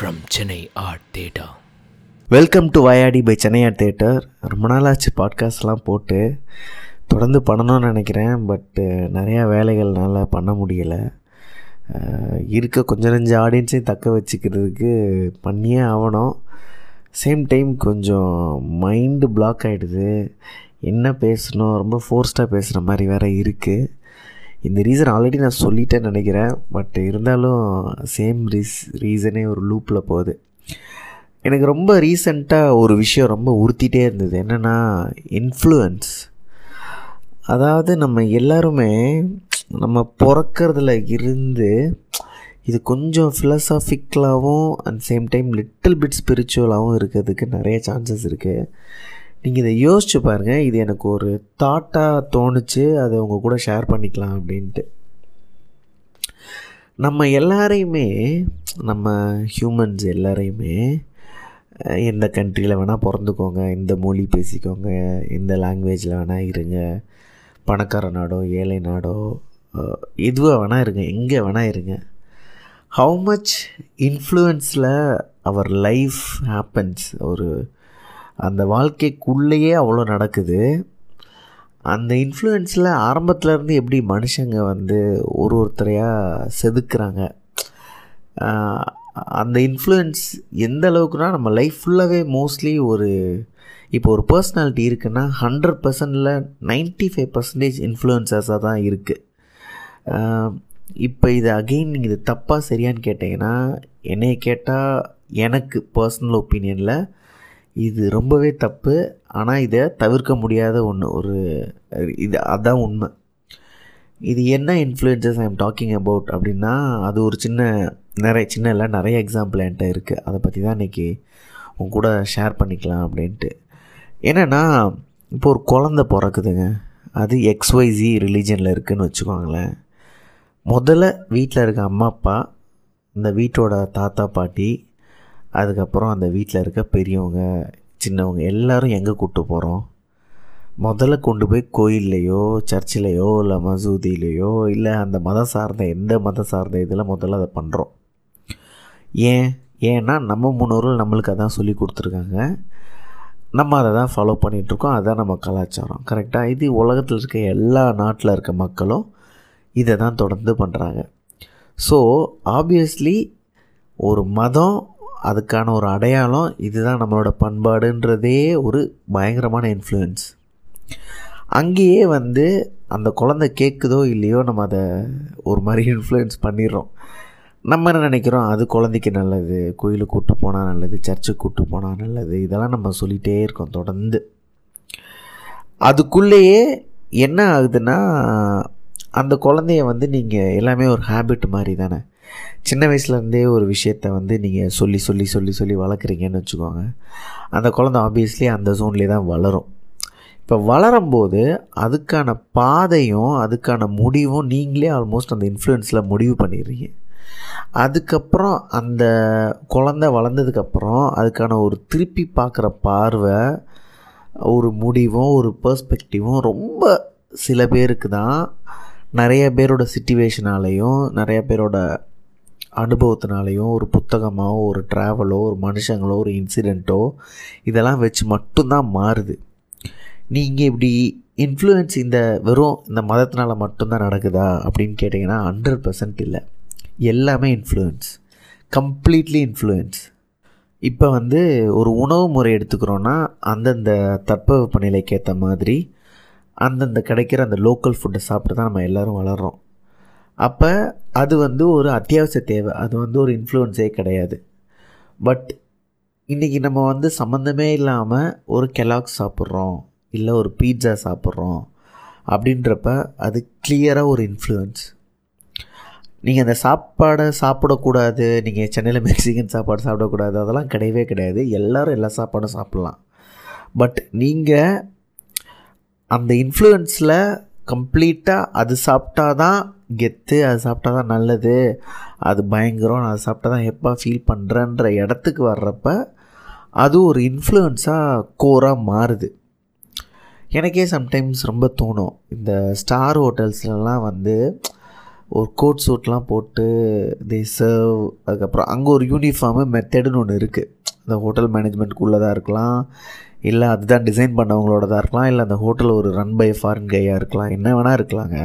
From Chennai art theatre welcome to வயாடி by Chennai art theatre ரொம்ப நாளாச்சு பாட்காஸ்ட்லாம் போட்டு தொடர்ந்து பண்ணணும்னு நினைக்கிறேன் பட்டு uh, நிறையா வேலைகள்னால பண்ண முடியலை. Uh, இருக்க கொஞ்சம் நஞ்ச ஆடியன்ஸையும் தக்க வச்சுக்கிறதுக்கு பண்ணியே ஆகணும். சேம் டைம் கொஞ்சம் மைண்டு பிளாக் ஆகிடுது என்ன பேசணும்? ரொம்ப ஃபோர்ஸ்டாக பேசுகிற மாதிரி வேறு இருக்குது இந்த ரீசன் ஆல்ரெடி நான் சொல்லிட்டேன்னு நினைக்கிறேன். பட் இருந்தாலும் சேம் ரீஸ் ரீசனே ஒரு லூப்பில் போகுது. எனக்கு ரொம்ப ரீசண்டாக ஒரு விஷயம் ரொம்ப உறுத்திட்டே இருந்தது. என்னென்னா இன்ஃப்ளூயன்ஸ் அதாவது நம்ம எல்லாருமே நம்ம பிறக்கிறதுல இருந்து இது கொஞ்சம் ஃபிலசாஃபிக்கலாகவும் at same time little bit ஸ்பிரிச்சுவலாகவும் இருக்கிறதுக்கு நிறைய சான்சஸ் இருக்குது நீங்கள் இதை யோசிச்சு பாருங்கள் இது எனக்கு ஒரு தாட்டாக தோணுச்சு. அதை உங்கள் கூட ஷேர் பண்ணிக்கலாம் அப்படின்ட்டு. நம்ம எல்லாரையுமே நம்ம ஹியூமன்ஸ் எல்லாரையுமே எந்த கண்ட்ரியில் வேணால் பிறந்துக்கோங்க. எந்த மொழி பேசிக்கோங்க. எந்த லாங்குவேஜில் வேணால் இருங்க. பணக்கார நாடோ ஏழை நாடோ எதுவாக வேணால் இருங்க. எங்கே வேணால் இருங்க. ஹவு மச் இன்ஃப்ளூயன்ஸில் அவர் லைஃப் ஹேப்பன்ஸ் ஒரு அந்த வாழ்க்கைக்குள்ளேயே அவ்வளோ நடக்குது. அந்த இன்ஃப்ளூயன்ஸில் ஆரம்பத்துலேருந்து எப்படி மனுஷங்க வந்து ஒரு ஒருத்தரையாக செதுக்கிறாங்க? அந்த இன்ஃப்ளூயன்ஸ் எந்த அளவுக்குனா நம்ம லைஃப் ஃபுல்லாகவே மோஸ்ட்லி ஒரு இப்போ ஒரு பர்சனாலிட்டி இருக்குன்னா ஹண்ட்ரட் பர்சன்டில் நைன்ட்டி ஃபைவ் பர்சன்டேஜ் இன்ஃப்ளூயன்சஸாக தான் இருக்குது இப்போ இது அகெயின் நீங்கள் இது தப்பாக சரியான்னு கேட்டிங்கன்னா என்னையை கேட்டால் எனக்கு பர்சனல் ஒப்பீனியனில் இது ரொம்பவே தப்பு. ஆனால் இதை தவிர்க்க முடியாத ஒன்று ஒரு இது அதுதான் உண்மை. இது என்ன influences I am talking about அப்படின்னா அது ஒரு சின்ன நிறைய சின்ன இல்லை நிறைய எக்ஸாம்பிள் என்கிட்ட இருக்குது அதை பற்றி தான் இன்றைக்கி உங்க கூட ஷேர் பண்ணிக்கலாம் அப்படின்ட்டு. என்னென்னா இப்போ ஒரு குழந்த பிறக்குதுங்க. அது எக்ஸ்ஒய்சி ரிலீஜனில் இருக்குதுன்னு வச்சுக்கோங்களேன். முதல்ல வீட்டில் இருக்க அம்மா அப்பா இந்த வீட்டோட தாத்தா பாட்டி அதுக்கப்புறம் அந்த வீட்டில் இருக்க பெரியவங்க சின்னவங்க எல்லாரும் எங்கே கூப்பிட்டு போகிறோம் முதல்ல கொண்டு போய் கோயில்லையோ சர்ச்சிலையோ இல்லை மசூதியிலையோ இல்லை அந்த மதம் சார்ந்த எந்த மதம் சார்ந்த இதில் முதல்ல அதை பண்ணுறோம் ஏன்? ஏன்னா நம்ம முன்னோர்கள் நம்மளுக்கு அதான் சொல்லி கொடுத்துருக்காங்க. நம்ம அதை தான் ஃபாலோ பண்ணிகிட்ருக்கோம் அதுதான் நம்ம கலாச்சாரம். கரெக்டாக இது உலகத்தில் இருக்க எல்லா நாட்டில் இருக்க மக்களும் இதை தான் தொடர்ந்து பண்ணுறாங்க ஸோ ஆப்வியஸ்லி ஒரு மதம் அதுக்கான ஒரு அடையாளம் இதுதான் நம்மளோட பண்பாடுன்றதே ஒரு பயங்கரமான இன்ஃப்ளூயன்ஸ் அங்கேயே வந்து அந்த குழந்தை கேட்குதோ இல்லையோ நம்ம அதை ஒரு மாதிரி இன்ஃப்ளூயன்ஸ் பண்ணிடுறோம். நம்ம என்ன நினைக்கிறோம்? அது குழந்தைக்கு நல்லது கோயிலுக்கு கூப்பிட்டு போனால் நல்லது சர்ச்சுக்கு கூப்பிட்டு போனால் நல்லது இதெல்லாம் நம்ம சொல்லிகிட்டே இருக்கோம் தொடர்ந்து. அதுக்குள்ளேயே என்ன ஆகுதுன்னா அந்த குழந்தைய வந்து நீங்கள் எல்லாமே ஒரு ஹேபிட் மாதிரி தானே? சின்ன வயசுலேருந்தே ஒரு விஷயத்த வந்து நீங்கள் சொல்லி சொல்லி சொல்லி சொல்லி வளர்க்குறீங்கன்னு வச்சுக்கோங்க. அந்த குழந்தை ஆப்வியஸ்லி அந்த ஜோன்லேயே தான் வளரும். இப்போ வளரும்போது அதுக்கான பாதையும் அதுக்கான முடிவும் நீங்களே ஆல்மோஸ்ட் அந்த இன்ஃப்ளூயன்ஸில் முடிவு பண்ணிடுறீங்க. அதுக்கப்புறம் அந்த குழந்தை வளர்ந்ததுக்கப்புறம் அதுக்கான ஒரு திருப்பி பார்க்குற பார்வை ஒரு முடிவும் ஒரு பர்ஸ்பெக்டிவும் ரொம்ப சில பேருக்கு தான் நிறைய பேரோட சுச்சுவேஷனாலையும் நிறைய பேரோட அனுபவத்தினாலையும் ஒரு புத்தகமோ ஒரு ட்ராவலோ ஒரு மனுஷங்களோ ஒரு இன்சிடெண்ட்டோ இதெல்லாம் வச்சு மட்டும்தான் மாறுது. நீங்கள் இப்படி இன்ஃப்ளூயன்ஸ் இந்த வெறும் இந்த மதத்தினால் மட்டும்தான் நடக்குதா அப்படின்னு கேட்டிங்கன்னா ஹண்ட்ரட் பர்சன்ட் இல்லை. எல்லாமே இன்ஃப்ளூயன்ஸ் கம்ப்ளீட்லி இன்ஃப்ளூயன்ஸ் இப்போ வந்து ஒரு உணவு முறை எடுத்துக்கிறோன்னா அந்தந்த தட்பவெப்பநிலைக்கு ஏற்ற மாதிரி அந்தந்த கிடைக்கிற அந்த லோக்கல் ஃபுட்டை சாப்பிட்டு தான் நம்ம எல்லோரும் வளர்கிறோம் அப்போ அது வந்து ஒரு அத்தியாவசிய தேவை. அது வந்து ஒரு இன்ஃப்ளூயன்ஸே கிடையாது. பட் இன்றைக்கி நம்ம வந்து சம்மந்தமே இல்லாமல் ஒரு கெலாக்ஸ் சாப்பிட்றோம் இல்லை ஒரு பீட்சா சாப்பிட்றோம் அப்படின்றப்ப அது கிளியராக ஒரு இன்ஃப்ளூயன்ஸ் நீங்கள் அந்த சாப்பாடை சாப்பிடக்கூடாது நீங்கள் சென்னையில் மெக்சிகன் சாப்பாடு சாப்பிடக்கூடாது அதெல்லாம் கிடையவே கிடையாது. எல்லோரும் எல்லா சாப்பாடும் சாப்பிட்லாம். பட் நீங்கள் அந்த இன்ஃப்ளூயன்ஸில் கம்ப்ளீட்டாக அது சாப்பிட்டா தான் கெத்து அது சாப்பிட்டா தான் நல்லது. அது பயங்கரம் நான் அதை சாப்பிட்டா தான் எப்போ ஃபீல் பண்ணுறேன்ற இடத்துக்கு வர்றப்ப அது ஒரு இன்ஃப்ளூயன்ஸாக கோராக மாறுது. எனக்கே சம்டைம்ஸ் ரொம்ப தோணும். இந்த ஸ்டார் ஹோட்டல்ஸ்லலாம் வந்து ஒரு கோட் சூட்லாம் போட்டு தே சர்வ் அதுக்கப்புறம் அங்கே ஒரு யூனிஃபார்மு மெத்தடுன்னு ஒன்று இருக்குது அந்த ஹோட்டல் மேனேஜ்மெண்ட்குள்ளதாக தான் இருக்கலாம்? இல்லை அதுதான் டிசைன் பண்ணவங்களோட தான் இருக்கலாம்? இல்லை அந்த ஹோட்டல் ஒரு ரன் பை ஃபாரின் கையாக இருக்கலாம்? என்ன வேணால் இருக்கலாங்க.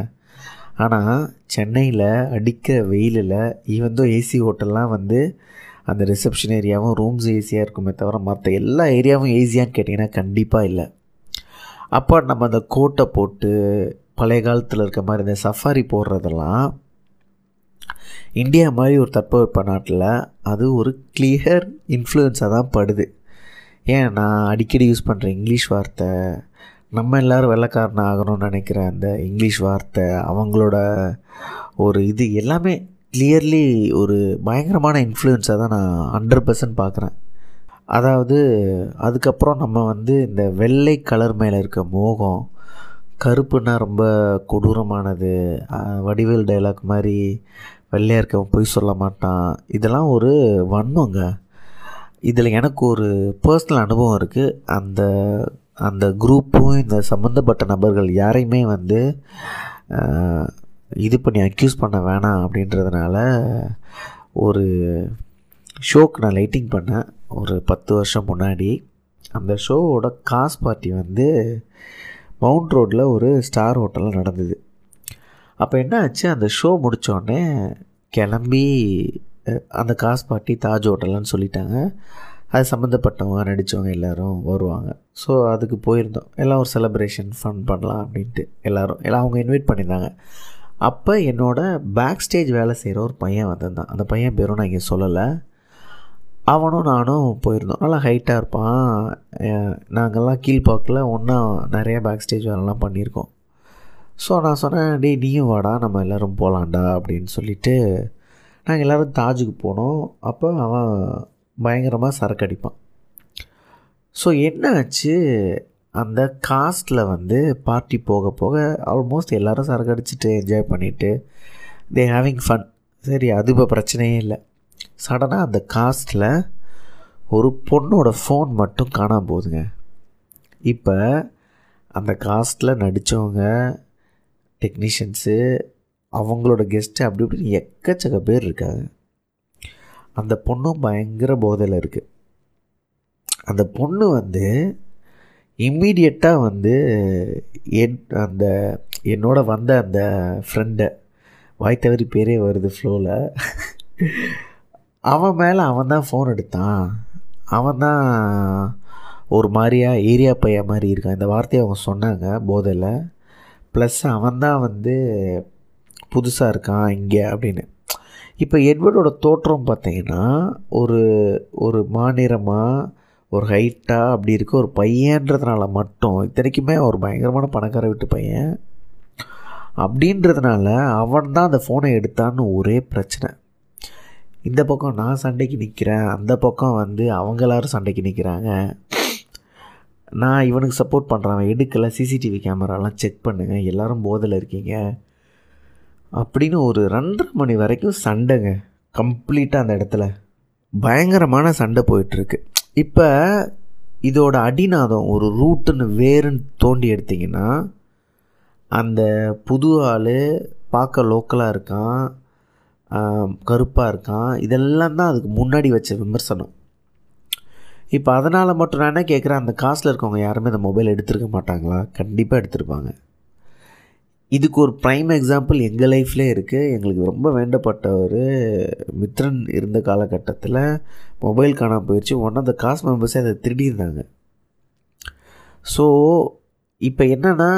ஆனால் சென்னையில் அடிக்கிற வெயிலில் ஈவந்தோ ஏசி ஹோட்டல்லாம் வந்து அந்த ரிசப்ஷன் ஏரியாவும் ரூம்ஸ் ஏசியாக இருக்குமே தவிர மற்ற எல்லா ஏரியாவும் ஏசியான்னு கேட்டிங்கன்னா கண்டிப்பாக இல்லை. அப்போ நம்ம அந்த கோட்டை போட்டு பழைய காலத்தில் இருக்க மாதிரி இந்த சஃபாரி போடுறதெல்லாம் இந்தியா மாதிரி ஒரு தட்பவெப்ப நாட்டில் அது ஒரு கிளியர் இன்ஃப்ளூயன்ஸாக தான் படுது. ஏன் நான் அடிக்கடி யூஸ் பண்ணுற இங்கிலீஷ் வார்த்தை நம்ம எல்லோரும் வெள்ளைக்காரன் ஆகணும்னு நினைக்கிற அந்த இங்கிலீஷ் வார்த்தை அவங்களோட ஒரு இது எல்லாமே கிளியர்லி ஒரு பயங்கரமான இன்ஃப்ளூயன்ஸாக தான் நான் ஹண்ட்ரட் பர்சன்ட் பார்க்குறேன் அதாவது அதுக்கப்புறம் நம்ம வந்து இந்த வெள்ளை கலர் மேலே இருக்க மோகம் கருப்புன்னா ரொம்ப கொடூரமானது வடிவேல் டைலாக் மாதிரி வெள்ளையாக இருக்கவன் பொய் சொல்ல மாட்டான். இதெல்லாம் ஒரு வன்மங்க. இதில் எனக்கு ஒரு பர்சனல் அனுபவம் இருக்குது அந்த அந்த குரூப்பும் இந்த சம்மந்தப்பட்ட நபர்கள் யாரையுமே வந்து இது பண்ணி அக்யூஸ் பண்ண வேணாம் அப்படின்றதுனால ஒரு ஷோக்கு நான் லைட்டிங் பண்ணேன். ஒரு பத்து வருஷம் முன்னாடி. அந்த ஷோவோட காஸ் பார்ட்டி வந்து மவுண்ட் ரோட்டில் ஒரு ஸ்டார் ஹோட்டலில் நடந்தது. அப்போ என்ன ஆச்சு அந்த ஷோ முடித்தோடனே கிளம்பி அந்த காஸ் பார்ட்டி தாஜ் ஹோட்டல்னு சொல்லிட்டாங்க. அது சம்மந்தப்பட்டவங்க நடித்தவங்க எல்லோரும் வருவாங்க. ஸோ அதுக்கு போயிருந்தோம். எல்லாம் ஒரு செலப்ரேஷன் ஃபன் பண்ணலாம் அப்படின்ட்டு எல்லோரும் எல்லாம் அவங்க இன்வைட் பண்ணியிருந்தாங்க. அப்போ என்னோட பேக் ஸ்டேஜ் வேலை செய்கிற ஒரு பையன் வந்திருந்தான். அந்த பையன் பேரும் நான் இங்கே சொல்லலை. அவனும் நானும் போயிருந்தோம். நல்லா ஹைட்டாக இருப்பான். நாங்கள்லாம் கீழ்பாக்கில் ஒன்றா நிறையா பேக் ஸ்டேஜ் வேலைலாம் பண்ணியிருக்கோம். ஸோ நான் சொன்னேன் டேய் நீயும் வாடா நம்ம எல்லோரும் போகலான்டா அப்படின்னு சொல்லிவிட்டு நாங்கள் எல்லோரும் தாஜுக்கு போனோம். அப்போ அவன் பயங்கரமாக சரக்கு அடிப்பான். ஸோ என்ன ஆச்சு? அந்த காஸ்ட்டில் வந்து பார்ட்டி போக போக ஆல்மோஸ்ட் எல்லோரும் சரக்கு அடிச்சுட்டு என்ஜாய் பண்ணிவிட்டு தே ஹேவிங் ஃபன் சரி அது இப்போ பிரச்சனையே இல்லை. சடனாக அந்த காஸ்ட்டில் ஒரு பொண்ணோட ஃபோன் மட்டும் காணாம போகுதுங்க. இப்போ அந்த காஸ்ட்டில் நடித்தவங்க டெக்னீஷியன்ஸு அவங்களோட கெஸ்ட்டு அப்படி இப்படின்னு எக்கச்சக்க பேர் இருக்காங்க. அந்த பொண்ணும் பயங்கர போதையில் இருக்குது அந்த பொண்ணு வந்து இம்மீடியட்டாக வந்து என் அந்த என்னோட வந்த அந்த ஃப்ரெண்டை வாய் தவறி பேரே வருது ஃப்ளோவில் அவன் மேலே அவன் தான் ஃபோன் எடுத்தான். அவன் தான் ஒரு மாதிரியா ஏரியா பையன் மாதிரி இருக்கான். இந்த வார்த்தையை அவங்க சொன்னாங்க போதையில். ப்ளஸ் அவன் தான் வந்து புதுசாக இருக்கான் இங்கே அப்படின்னு. இப்போ எட்வர்டோட தோற்றம் பார்த்தீங்கன்னா ஒரு ஒரு மாநிறமாக ஒரு ஹைட்டாக அப்படி இருக்க ஒரு பையன்றதுனால மட்டும் இத்தனைக்குமே ஒரு பயங்கரமான பணக்கார வீட்டு பையன். அப்படின்றதுனால அவன் தான் அந்த ஃபோனை எடுத்தான்னு ஒரே பிரச்சனை. இந்த பக்கம் நான் சண்டைக்கு நிற்கிறேன் அந்த பக்கம் வந்து அவங்க எல்லாரும் சண்டைக்கு நிற்கிறாங்க நான் இவனுக்கு சப்போர்ட் பண்ணுறவன் எடுக்கலை. சிசிடிவி கேமராலாம் செக் பண்ணுங்கள் எல்லோரும் போதில் இருக்கீங்க. அப்படின்னு ஒரு ரெண்டரை மணி வரைக்கும் சண்டைங்க. கம்ப்ளீட்டாக அந்த இடத்துல. பயங்கரமான சண்டை போயிட்டுருக்கு. இப்போ இதோட அடிநாதம் ஒரு ரூட்டுன்னு வேறுன்னு தோண்டி எடுத்திங்கன்னா அந்த புது ஆள் பார்க்க லோக்கலாக இருக்கான். கருப்பாக இருக்கான். இதெல்லாம் தான் அதுக்கு முன்னாடி வச்ச விமர்சனம். இப்போ அதனால் மட்டும் நான் என்ன கேட்குறேன் அந்த காசில் இருக்கவங்க யாருமே அந்த மொபைல் எடுத்திருக்க மாட்டாங்களா? கண்டிப்பாக எடுத்திருப்பாங்க. இதுக்கு ஒரு ப்ரைம் எக்ஸாம்பிள் எங்கள் லைஃப்லேயே இருக்குது எங்களுக்கு ரொம்ப வேண்டப்பட்ட ஒரு மித்ரன் இருந்த காலகட்டத்தில் மொபைல் காணாமல் போயிடுச்சு ஒன் ஆஃப் த காஸ்ட் மெம்பர்ஸே அதை திருடியிருந்தாங்க. ஸோ இப்போ என்னென்னா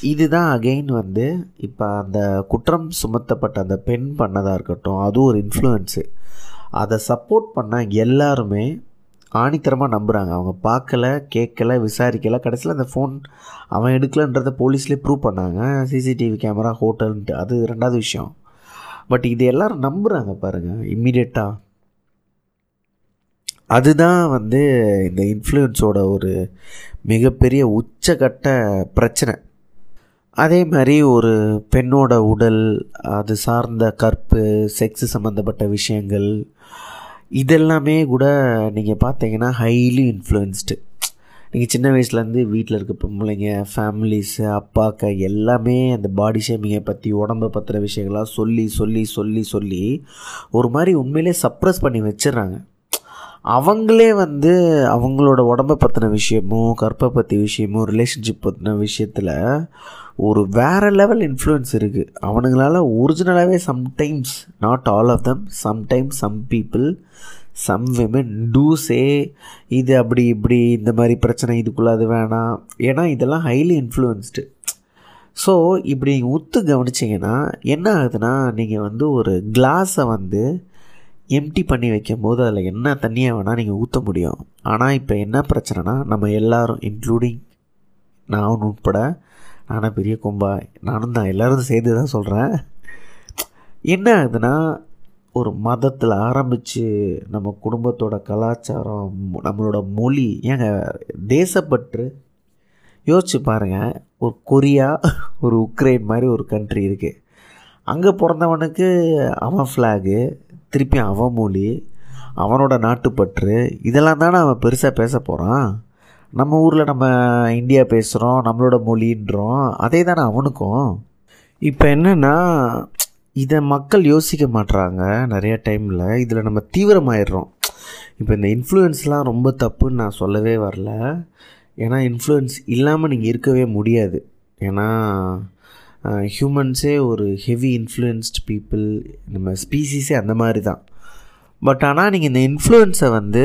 இதுதான் அகெயின் வந்து இப்போ அந்த குற்றம் சுமத்தப்பட்ட அந்த பெண் பண்ணதாக இருக்கட்டும் அதுவும் ஒரு இன்ஃப்ளூயன்ஸு அதை சப்போர்ட் பண்ண எல்லாருமே ஆணித்தரமாக நம்புகிறாங்க அவங்க பார்க்கல கேட்கல விசாரிக்கலை. கடைசியில் அந்த ஃபோன் அவன் எடுக்கலன்றதை போலீஸ்லேயே ப்ரூவ் பண்ணாங்க. சிசிடிவி கேமரா ஹோட்டல்ன்ட்டு அது ரெண்டாவது விஷயம். பட் இது எல்லோரும் நம்புகிறாங்க பாருங்கள் இம்மிடியட்டாக அதுதான் வந்து இந்த இன்ஃப்ளூயன்ஸோட ஒரு மிகப்பெரிய உச்சகட்ட பிரச்சனை. அதே மாதிரி ஒரு பெண்ணோட உடல் அது சார்ந்த கற்பு செக்ஸு சம்மந்தப்பட்ட விஷயங்கள் இதெல்லாமே கூட நீங்கள் பார்த்தீங்கன்னா ஹைலி இன்ஃப்ளூயன்ஸ்டு நீங்கள் சின்ன வயசுலேருந்து வீட்டில் இருக்க பொம்பளைங்க ஃபேமிலிஸு அப்பாக்க எல்லாமே அந்த பாடி ஷேமிங்கை பற்றி உடம்பை பற்றின விஷயங்களாக சொல்லி சொல்லி சொல்லி சொல்லி ஒரு மாதிரி உண்மையிலே சப்ரஸ் பண்ணி வச்சிடுறாங்க அவங்களே வந்து அவங்களோட உடம்பை பற்றின விஷயமும் கற்பை பற்றி விஷயமும் ரிலேஷன்ஷிப் பற்றின விஷயத்தில் ஒரு வேறு லெவல் இன்ஃப்ளூயன்ஸ் இருக்குது அவனுங்களால் ஒரிஜினலாகவே sometimes not all of them sometimes some people some women do say இது அப்படி இப்படி இந்த மாதிரி பிரச்சனை இதுக்குள்ளே அது வேணாம். ஏன்னா இதெல்லாம் ஹைலி இன்ஃப்ளூயன்ஸ்டு ஸோ இப்படி நீங்கள் உத்து கவனிச்சிங்கன்னா என்ன ஆகுதுன்னா நீங்கள் வந்து ஒரு கிளாஸை வந்து எம்டி பண்ணி வைக்கும் போது அதில் என்ன தண்ணியாக வேணால் நீங்கள் ஊற்ற முடியும். ஆனால் இப்போ என்ன பிரச்சனைனா நம்ம எல்லோரும் இன்க்ளூடிங் நான் உட்பட நானும் பெரிய கும்பா? நானும் தான். எல்லோரும் சேர்ந்து தான் சொல்கிறேன் என்ன ஆகுதுன்னா ஒரு மதத்தில் ஆரம்பித்து நம்ம குடும்பத்தோட கலாச்சாரம் நம்மளோட மொழி ஏங்க தேசப்பற்று. யோசிச்சு பாருங்கள் ஒரு கொரியா ஒரு உக்ரைன் மாதிரி ஒரு கண்ட்ரி இருக்குது அங்கே பிறந்தவனுக்கு அவன் ஃப்ளாகு திருப்பி அவன் மொழி அவனோட நாட்டுப்பற்று. இதெல்லாம் தானே அவன் பெருசாக பேச போகிறான் நம்ம ஊரில் நம்ம இந்தியா பேசுகிறோம் நம்மளோட மொழின்றோம். அதே தானே அவனுக்கும். இப்போ என்னென்னா இதை மக்கள் யோசிக்க மாட்றாங்க நிறைய டைமில். இதில் நம்ம தீவிரமாயிடுறோம். இப்போ இந்த இன்ஃப்ளூயன்ஸ்லாம் ரொம்ப தப்புன்னு நான் சொல்லவே வரல. ஏன்னா இன்ஃப்ளூயன்ஸ் இல்லாமல் நீங்கள் இருக்கவே முடியாது. ஏன்னா ஹியூமன்ஸே ஒரு ஹெவி இன்ஃப்ளூயன்ஸ்ட் பீப்புள் நம்ம ஸ்பீசிஸே அந்த மாதிரி தான் பட் ஆனால் நீங்கள் இந்த இன்ஃப்ளூயன்ஸை வந்து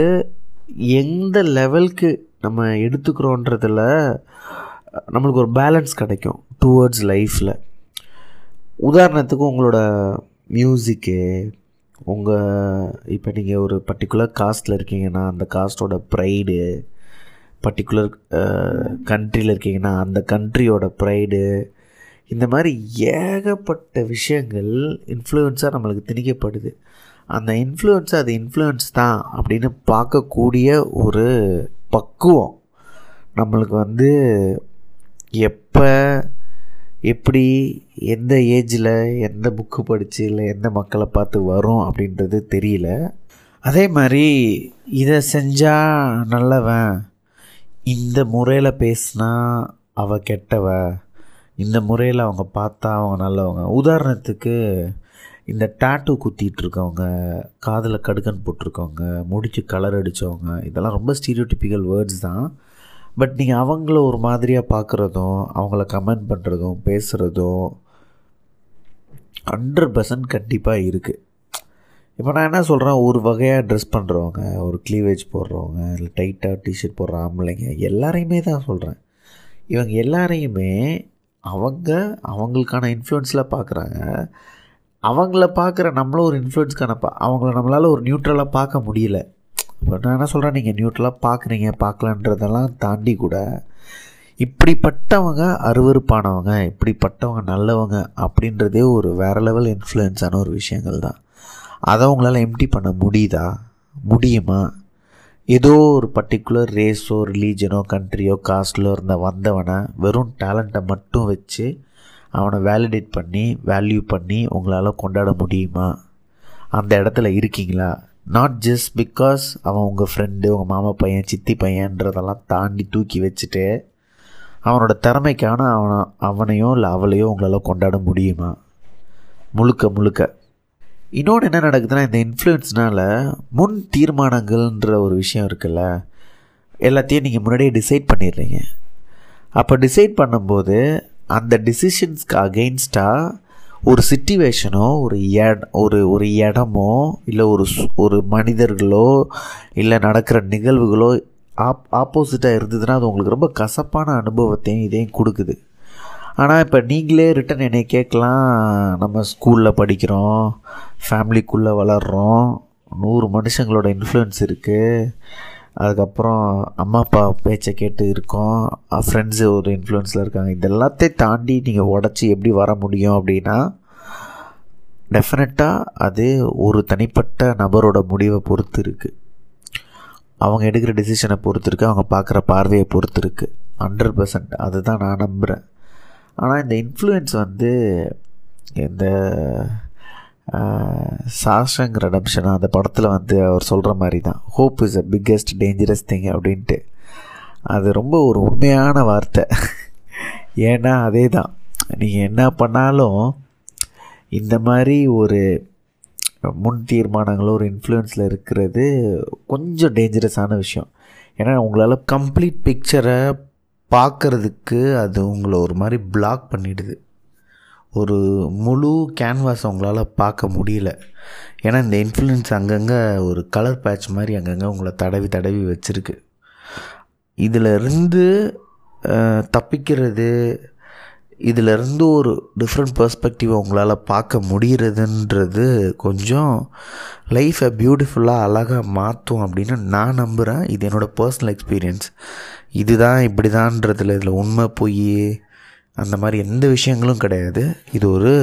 எந்த லெவலுக்கு நம்ம எடுத்துக்கிறோன்றதில் நம்மளுக்கு ஒரு பேலன்ஸ் கிடைக்கும் டுவர்ட்ஸ் லைஃப்பில் உதாரணத்துக்கு உங்களோட மியூசிக்கு உங்கள் இப்போ நீங்கள் ஒரு பர்டிகுலர் காஸ்ட்டில் இருக்கீங்கன்னா அந்த காஸ்ட்டோட ப்ரைடு பர்டிகுலர் கண்ட்ரியில் இருக்கீங்கன்னா அந்த கண்ட்ரியோட ப்ரைடு இந்த மாதிரி ஏகப்பட்ட விஷயங்கள் இன்ஃப்ளூயன்ஸாக நம்மளுக்கு திணிக்கப்படுது. அந்த இன்ஃப்ளூயன்ஸ் அது இன்ஃப்ளூயன்ஸ் தான் அப்படின்னு பார்க்கக்கூடிய ஒரு பக்குவம். நம்மளுக்கு வந்து எப்போ எப்படி எந்த ஏஜில் எந்த புக்கு படித்து இல்லை எந்த மக்களை பார்த்து வரும் அப்படின்றது தெரியல. அதே மாதிரி இதை செஞ்சால் நல்லவன். இந்த முறையில் பேசினா அவ கெட்டவ. இந்த முறையில் அவங்க பார்த்தா அவங்க நல்லவங்க. உதாரணத்துக்கு இந்த டாட்டூ குத்திட்டு இருக்கவங்க காதில் கடுக்கன் போட்டிருக்கவங்க முடிச்சு கலர் அடித்தவங்க இதெல்லாம் ரொம்ப ஸ்டீரியோடிப்பிக்கல் வேர்ட்ஸ் தான். பட் நீங்கள் அவங்கள ஒரு மாதிரியாக பார்க்குறதும் அவங்கள கமெண்ட் பண்ணுறதும் பேசுகிறதும் ஹண்ட்ரட் பர்சன்ட் கண்டிப்பாக இருக்குது இப்போ நான் என்ன சொல்கிறேன் ஒரு வகையாக ட்ரெஸ் பண்ணுறவங்க ஒரு க்ளீவேஜ் போடுறவங்க இல்லை டைட்டாக டிஷர்ட் போடுற ஆம்பளைங்க எல்லாரையுமே தான் சொல்கிறேன் இவங்க எல்லாரையுமே அவங்க அவங்களுக்கான இன்ஃப்ளூயன்ஸில் பார்க்குறாங்க அவங்கள பார்க்குற நம்மளும் ஒரு இன்ஃப்ளூயன்ஸ்க்கான கணப்பா அவங்கள நம்மளால் ஒரு நியூட்ரலாக பார்க்க முடியல. இப்போ நான் என்ன சொல்கிறேன் நீங்கள் நியூட்ரலாக பார்க்குறீங்க பார்க்கலன்றதெல்லாம் தாண்டி கூட இப்படிப்பட்டவங்க அருவறுப்பானவங்க இப்படிப்பட்டவங்க நல்லவங்க அப்படின்றதே ஒரு வேறு லெவல் இன்ஃப்ளூயன்ஸான ஒரு விஷயங்கள் தான். அதை உங்களால் எம்டி பண்ண முடியுதா? முடியுமா? ஏதோ ஒரு பர்டிகுலர் ரேஸோ ரிலீஜனோ கண்ட்ரியோ காஸ்ட்லோ இருந்த வந்தவனை வெறும் டேலண்ட்டை மட்டும் வச்சு அவனை வேலிடேட் பண்ணி வேல்யூ பண்ணி உங்களால் கொண்டாட முடியுமா? அந்த இடத்துல இருக்கீங்களா? நாட் ஜஸ்ட் பிகாஸ் அவன் உங்கள் ஃப்ரெண்டு உங்கள் மாமா பையன் சித்தி பையன்றதெல்லாம் தாண்டி தூக்கி வச்சுட்டு அவனோட திறமைக்கான அவனை அவனையோ இல்லை அவளையோ உங்களால் கொண்டாட முடியுமா? முழுக்க முழுக்க. இன்னொன்று என்ன நடக்குதுன்னா இந்த இன்ஃப்ளூயன்ஸ்னால் முன் தீர்மானங்கள்ன்ற ஒரு விஷயம் இருக்குல்ல எல்லாத்தையும் நீங்கள் முன்னாடியே டிசைட் பண்ணிடுறீங்க. அப்போ டிசைட் பண்ணும்போது அந்த டிசிஷன்ஸ்க்கு அகெயின்ஸ்டாக ஒரு சிட்டிவேஷனோ ஒரு இட ஒரு ஒரு இடமோ இல்லை ஒரு ஒரு மனிதர்களோ இல்லை நடக்கிற நிகழ்வுகளோ ஆப் ஆப்போசிட்டாக இருந்ததுன்னா அது உங்களுக்கு ரொம்ப கசப்பான அனுபவத்தையும் இதையும் கொடுக்குது. ஆனால் இப்போ நீங்களே ரிட்டன் என்னை கேட்கலாம். நம்ம ஸ்கூலில் படிக்கிறோம் ஃபேமிலிக்குள்ளே வளர்கிறோம் நூறு மனுஷங்களோட இன்ஃப்ளூயன்ஸ் இருக்குது அதுக்கப்புறம் அம்மா அப்பா பேச்சை கேட்டு இருக்கோம். ஃப்ரெண்ட்ஸு ஒரு இன்ஃப்ளூயன்ஸில் இருக்காங்க. இதெல்லாத்தையும் தாண்டி நீங்கள் உடச்சி எப்படி வர முடியும் அப்படின்னா டெஃபினட்டாக அது ஒரு தனிப்பட்ட நபரோட முடிவை பொறுத்து இருக்குது அவங்க எடுக்கிற டிசிஷனை பொறுத்து இருக்குது அவங்க பார்க்குற பார்வையை பொறுத்து இருக்குது ஹண்ட்ரட் பர்சன்ட் அதுதான் நான் நம்புகிறேன் ஆனால் இந்த இன்ஃப்ளூயன்ஸ் வந்து இந்த சாஷங் ரெடம்ஷன் அந்த படத்தில் வந்து அவர் சொல்கிற மாதிரி தான் hope is a biggest dangerous thing அப்படின்ட்டு. அது ரொம்ப ஒரு உண்மையான வார்த்தை. ஏன்னா அதே தான் நீங்கள் என்ன பண்ணாலும் இந்த மாதிரி ஒரு முன் தீர்மானங்களோ ஒரு இன்ஃப்ளூயன்ஸில் இருக்கிறது கொஞ்சம் டேஞ்சரஸான விஷயம். ஏன்னா உங்களால் கம்ப்ளீட் பிக்சரை பார்க்குறதுக்கு அது உங்களை ஒரு மாதிரி பிளாக் பண்ணிடுது. ஒரு முழு கேன்வாஸ் உங்களால் பார்க்க முடியல. ஏன்னா இந்த இன்ஃப்ளூயன்ஸ் அங்கங்கே ஒரு கலர் பேட்ச் மாதிரி அங்கங்கே உங்களை தடவி தடவி வச்சுருக்கு. இதிலிருந்து தப்பிக்கிறது இதிலிருந்து ஒரு டிஃப்ரெண்ட் பர்ஸ்பெக்டிவை உங்களால் பார்க்க முடிகிறதுன்றது கொஞ்சம் லைஃப்பை பியூட்டிஃபுல்லாக அழகாக மாற்றும் அப்படின்னு நான் நம்புகிறேன் இது என்னோடய பர்சனல் எக்ஸ்பீரியன்ஸ் இதுதான் இப்படி தான்றதில் இதில் உண்மை போய் அந்த மாதிரி எந்த விஷயங்களும் கிடையாது. இது ஒரு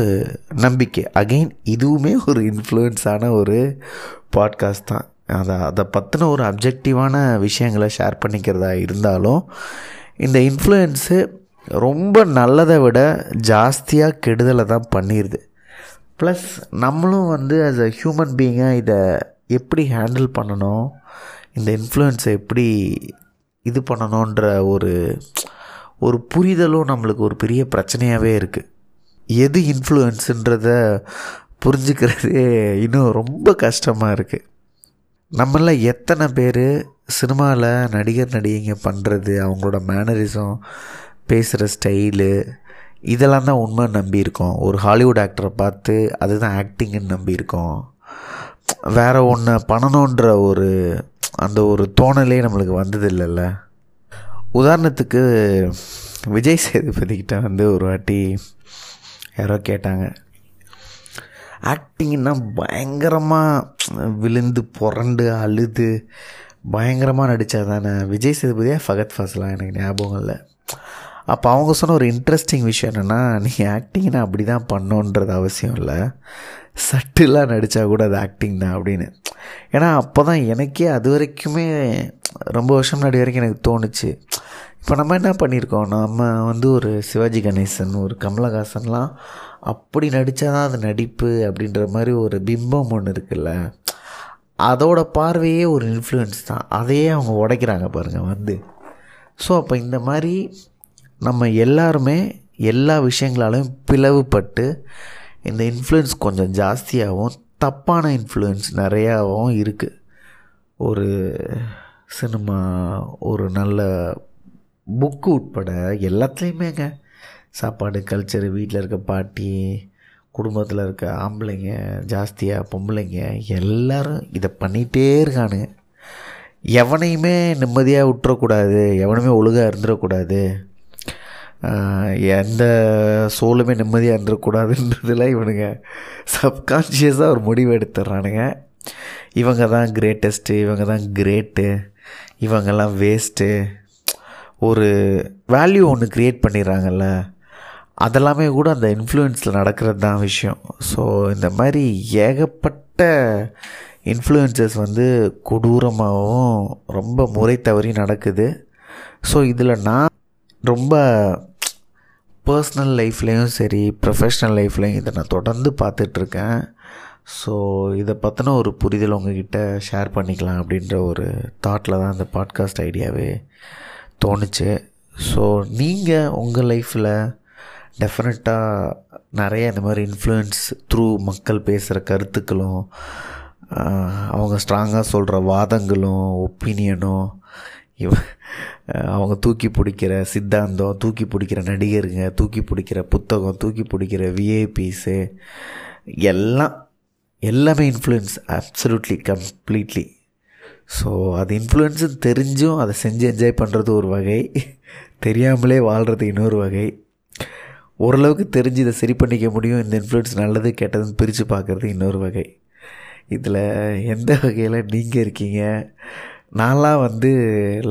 நம்பிக்கை. அகெயின் இதுவுமே ஒரு இன்ஃப்ளூயன்ஸான ஒரு பாட்காஸ்ட் தான். அதை அதை பற்றின ஒரு அப்ஜெக்டிவான விஷயங்களை ஷேர் பண்ணிக்கிறதா இருந்தாலும் இந்த இன்ஃப்ளூயன்ஸு ரொம்ப நல்லதை விட ஜாஸ்தியாக கெடுதலை தான் பண்ணிடுது ப்ளஸ் நம்மளும் வந்து ஆஸ் அ ஹியூமன் பீயிங்காக இதை எப்படி ஹேண்டில் பண்ணணும்? இந்த இன்ஃப்ளூயன்ஸை எப்படி இது பண்ணணுன்ற ஒரு ஒரு புரிதலும் நம்மளுக்கு ஒரு பெரிய பிரச்சனையாகவே இருக்குது எது இன்ஃப்ளூயன்ஸுன்றத புரிஞ்சுக்கிறதே இன்னும் ரொம்ப கஷ்டமாக இருக்குது நம்மள எத்தனை பேர் சினிமாவில் நடிகர் நடிகைங்க பண்ணுறது அவங்களோட மேனரிசம் பேசுகிற ஸ்டைலு இதெல்லாம் தான் உண்மை நம்பியிருக்கோம் ஒரு ஹாலிவுட் ஆக்டரை பார்த்து அதுதான் ஆக்டிங்குன்னு நம்பியிருக்கோம் வேறு ஒன்று பண்ணணுன்ற ஒரு அந்த ஒரு தோணலே நம்மளுக்கு வந்தது இல்லைல்ல உதாரணத்துக்கு விஜய் சேதுபதிக்கிட்ட வந்து ஒரு வாட்டி யாரோ கேட்டாங்க. ஆக்டிங்னா பயங்கரமாக விழுந்து புரண்டு அழுது பயங்கரமாக நடித்தா தானே விஜய் சேதுபதியாக ஃபகத் ஃபாஸ்லாம் எனக்கு ஞாபகம் இல்லை. அப்போ அவங்க சொன்ன ஒரு இன்ட்ரெஸ்டிங் விஷயம் என்னென்னா நீ ஆக்டிங்னா அப்படி தான் பண்ணோன்றது அவசியம் இல்லை. சட்டிலாக நடித்தா கூட அது ஆக்டிங் தான் அப்படின்னு. ஏன்னா அப்போ தான் எனக்கே அது வரைக்குமே ரொம்ப வருஷம் முன்னாடி வரைக்கும் எனக்கு தோணுச்சு. இப்போ நம்ம என்ன பண்ணியிருக்கோம் நம்ம வந்து ஒரு சிவாஜி கணேசன் ஒரு கமலஹாசன்லாம் அப்படி நடித்தா தான் அது நடிப்பு அப்படின்ற மாதிரி ஒரு பிம்பம் ஒன்று இருக்குல்ல. அதோட பார்வையே ஒரு இன்ஃப்ளூயன்ஸ் தான். அதையே அவங்க உடைக்கிறாங்க பாருங்கள் வந்து. ஸோ அப்போ இந்த மாதிரி நம்ம எல்லாருமே எல்லா விஷயங்களாலையும் பிளவுபட்டு இந்த இன்ஃப்ளூயன்ஸ் கொஞ்சம் ஜாஸ்தியாகவும் தப்பான இன்ஃப்ளூயன்ஸ் நிறையாவும் இருக்குது ஒரு சினிமா ஒரு நல்ல புக்கு உட்பட எல்லாத்துலேயுமேங்க சாப்பாடு கல்ச்சரு வீட்டில் இருக்க பாட்டி குடும்பத்தில் இருக்க ஆம்பளைங்க ஜாஸ்தியாக பொம்பளைங்க எல்லோரும் இதை பண்ணிகிட்டே இருக்கானுங்க. எவனையுமே நிம்மதியாக விட்டுறக்கூடாது எவனுமே ஒழுங்காக இருந்துடக்கூடாது எந்த சோலுமே நிம்மதியாக இருந்துடக்கூடாதுன்றதுல இவனுங்க சப்கான்ஷியஸாக ஒரு முடிவு எடுத்துடுறானுங்க. இவங்க தான் கிரேட்டஸ்ட்டு இவங்க தான் கிரேட்டு இவங்கெல்லாம் வேஸ்ட்டு ஒரு வேல்யூ ஒன்று க்ரியேட் பண்ணிடுறாங்கல்ல அதெல்லாமே கூட அந்த இன்ஃப்ளூயன்ஸில் நடக்கிறது தான் விஷயம். ஸோ இந்த மாதிரி ஏகப்பட்ட இன்ஃப்ளூயன்சஸ் வந்து கொடூரமாகவும் ரொம்ப முறை தவறி நடக்குது. ஸோ இதில் நான் ரொம்ப பர்சனல் லைஃப்லேயும் சரி ப்ரொஃபஷ்னல் லைஃப்லேயும் இதை நான் தொடர்ந்து பார்த்துட்ருக்கேன். ஸோ இதை பற்றின ஒரு புரிதல் உங்ககிட்ட ஷேர் பண்ணிக்கலாம் அப்படின்ற ஒரு தாட்டில் தான் இந்த பாட்காஸ்ட் ஐடியாவே தோணுச்சு. ஸோ நீங்கள் உங்கள் லைஃப்பில் டெஃபினட்டாக நிறைய இந்த மாதிரி இன்ஃப்ளூயன்ஸ் த்ரூ மக்கள் பேசுகிற கருத்துக்களும் அவங்க ஸ்ட்ராங்காக சொல்கிற வாதங்களும் ஒப்பீனியனும் இவ அவங்க தூக்கி பிடிக்கிற சித்தாந்தம் தூக்கி பிடிக்கிற நடிகருங்க தூக்கி பிடிக்கிற புத்தகம் தூக்கி பிடிக்கிற விஏபிஸு எல்லாம் எல்லாமே இன்ஃப்ளூயன்ஸ் அப்சல்யூட்லி கம்ப்ளீட்லி ஸோ அது இன்ஃப்ளூயன்ஸு தெரிஞ்சும் அதை செஞ்சு என்ஜாய் பண்ணுறது ஒரு வகை தெரியாமலே வாழ்கிறது இன்னொரு வகை. ஓரளவுக்கு தெரிஞ்சு இதை சரி பண்ணிக்க முடியும் இந்த இன்ஃப்ளூயன்ஸ் நல்லது கெட்டதுன்னு பிரித்து பார்க்குறது இன்னொரு வகை. இதில் எந்த வகையில் நீங்கள் இருக்கீங்க? நான்லாம் வந்து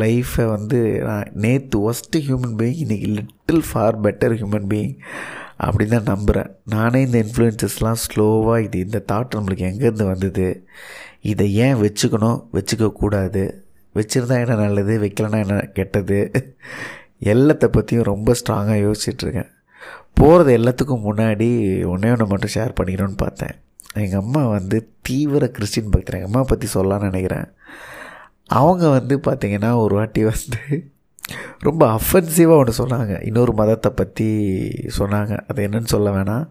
லைஃப்பை வந்து நான் நேற்று ஒஸ்ட்டு ஹியூமன் பீயிங் இன்றைக்கி little far better human being அப்படின்னு தான் நம்புகிறேன் நானே இந்த இன்ஃப்ளூயன்சஸ்லாம் ஸ்லோவாக இது இந்த தாட் நம்மளுக்கு எங்கேருந்து வந்தது இதை ஏன் வச்சுக்கணும் வச்சுக்கக்கூடாது வச்சுருந்தா என்ன நல்லது வைக்கலனா என்ன கெட்டது எல்லாத்தை பற்றியும் ரொம்ப ஸ்ட்ராங்காக யோசிச்சுட்ருக்கேன் போகிறது எல்லாத்துக்கும் முன்னாடி ஒன்றே ஒன்று மட்டும் ஷேர் பண்ணிக்கணும்னு பார்த்தேன். எங்கள் அம்மா வந்து தீவிர கிறிஸ்டின் பக்தர். எங்கள் அம்மா பற்றி சொல்லலாம்னு நினைக்கிறேன். அவங்க வந்து பார்த்திங்கன்னா ஒரு வாட்டி வந்து ரொம்ப அஃபென்சிவாக ஒன்று சொன்னாங்க. இன்னொரு மதத்தை பற்றி சொன்னாங்க. அது என்னன்னு சொல்ல வேணாம்.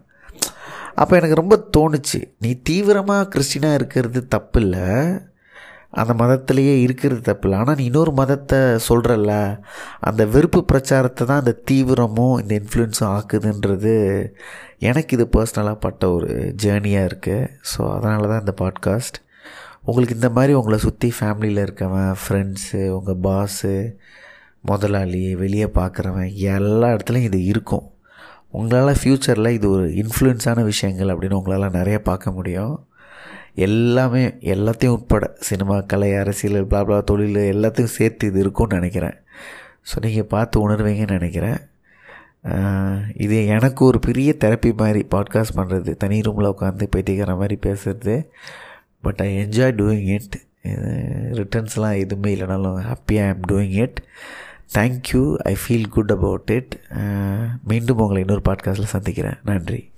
அப்போ எனக்கு ரொம்ப தோணுச்சு. நீ தீவிரமாக கிறிஸ்டினாக இருக்கிறது தப்பு இல்லை அந்த மதத்திலேயே இருக்கிறது தப்பு இல்லை ஆனால் நீ இன்னொரு மதத்தை சொல்கிறல்ல அந்த வெறுப்பு பிரச்சாரத்தை தான் அந்த தீவிரமும் இந்த இன்ஃப்ளூயன்ஸும் ஆக்குதுன்றது எனக்கு இது பர்சனலாக பட்ட ஒரு ஜேர்னியாக இருக்குது ஸோ அதனால தான் இந்த பாட்காஸ்ட் உங்களுக்கு இந்த மாதிரி உங்களை சுற்றி ஃபேமிலியில் இருக்கவன் ஃப்ரெண்ட்ஸு உங்கள் பாஸு முதலாளி வெளியே பார்க்குறவன் எல்லா இடத்துலையும் இது இருக்கும். உங்களால் ஃப்யூச்சரில் இது ஒரு இன்ஃப்ளூயன்ஸான விஷயங்கள் அப்படின்னு உங்களால் நிறைய பார்க்க முடியும். எல்லாமே எல்லாத்தையும் உட்பட சினிமா கலை அரசியல் பிளாப்ளா தொழில் எல்லாத்தையும் சேர்த்து இது இருக்கும்னு நினைக்கிறேன். ஸோ நீங்கள் பார்த்து உணர்வீங்கன்னு நினைக்கிறேன். இது எனக்கு ஒரு பெரிய தெரப்பி மாதிரி பாட்காஸ்ட் பண்ணுறது தனி ரூமில் உட்காந்து பைத்தியக்கார மாதிரி பேசுகிறது but I enjoy doing it ரிட்டர்ன்ஸ்லாம் எதுவுமே இல்லைனாலும் ஹாப்பியாக I am doing it thank you I feel good about it மீண்டும் உங்களை இன்னொரு பாட்காஸ்ட்டில் சந்திக்கிறேன். நன்றி.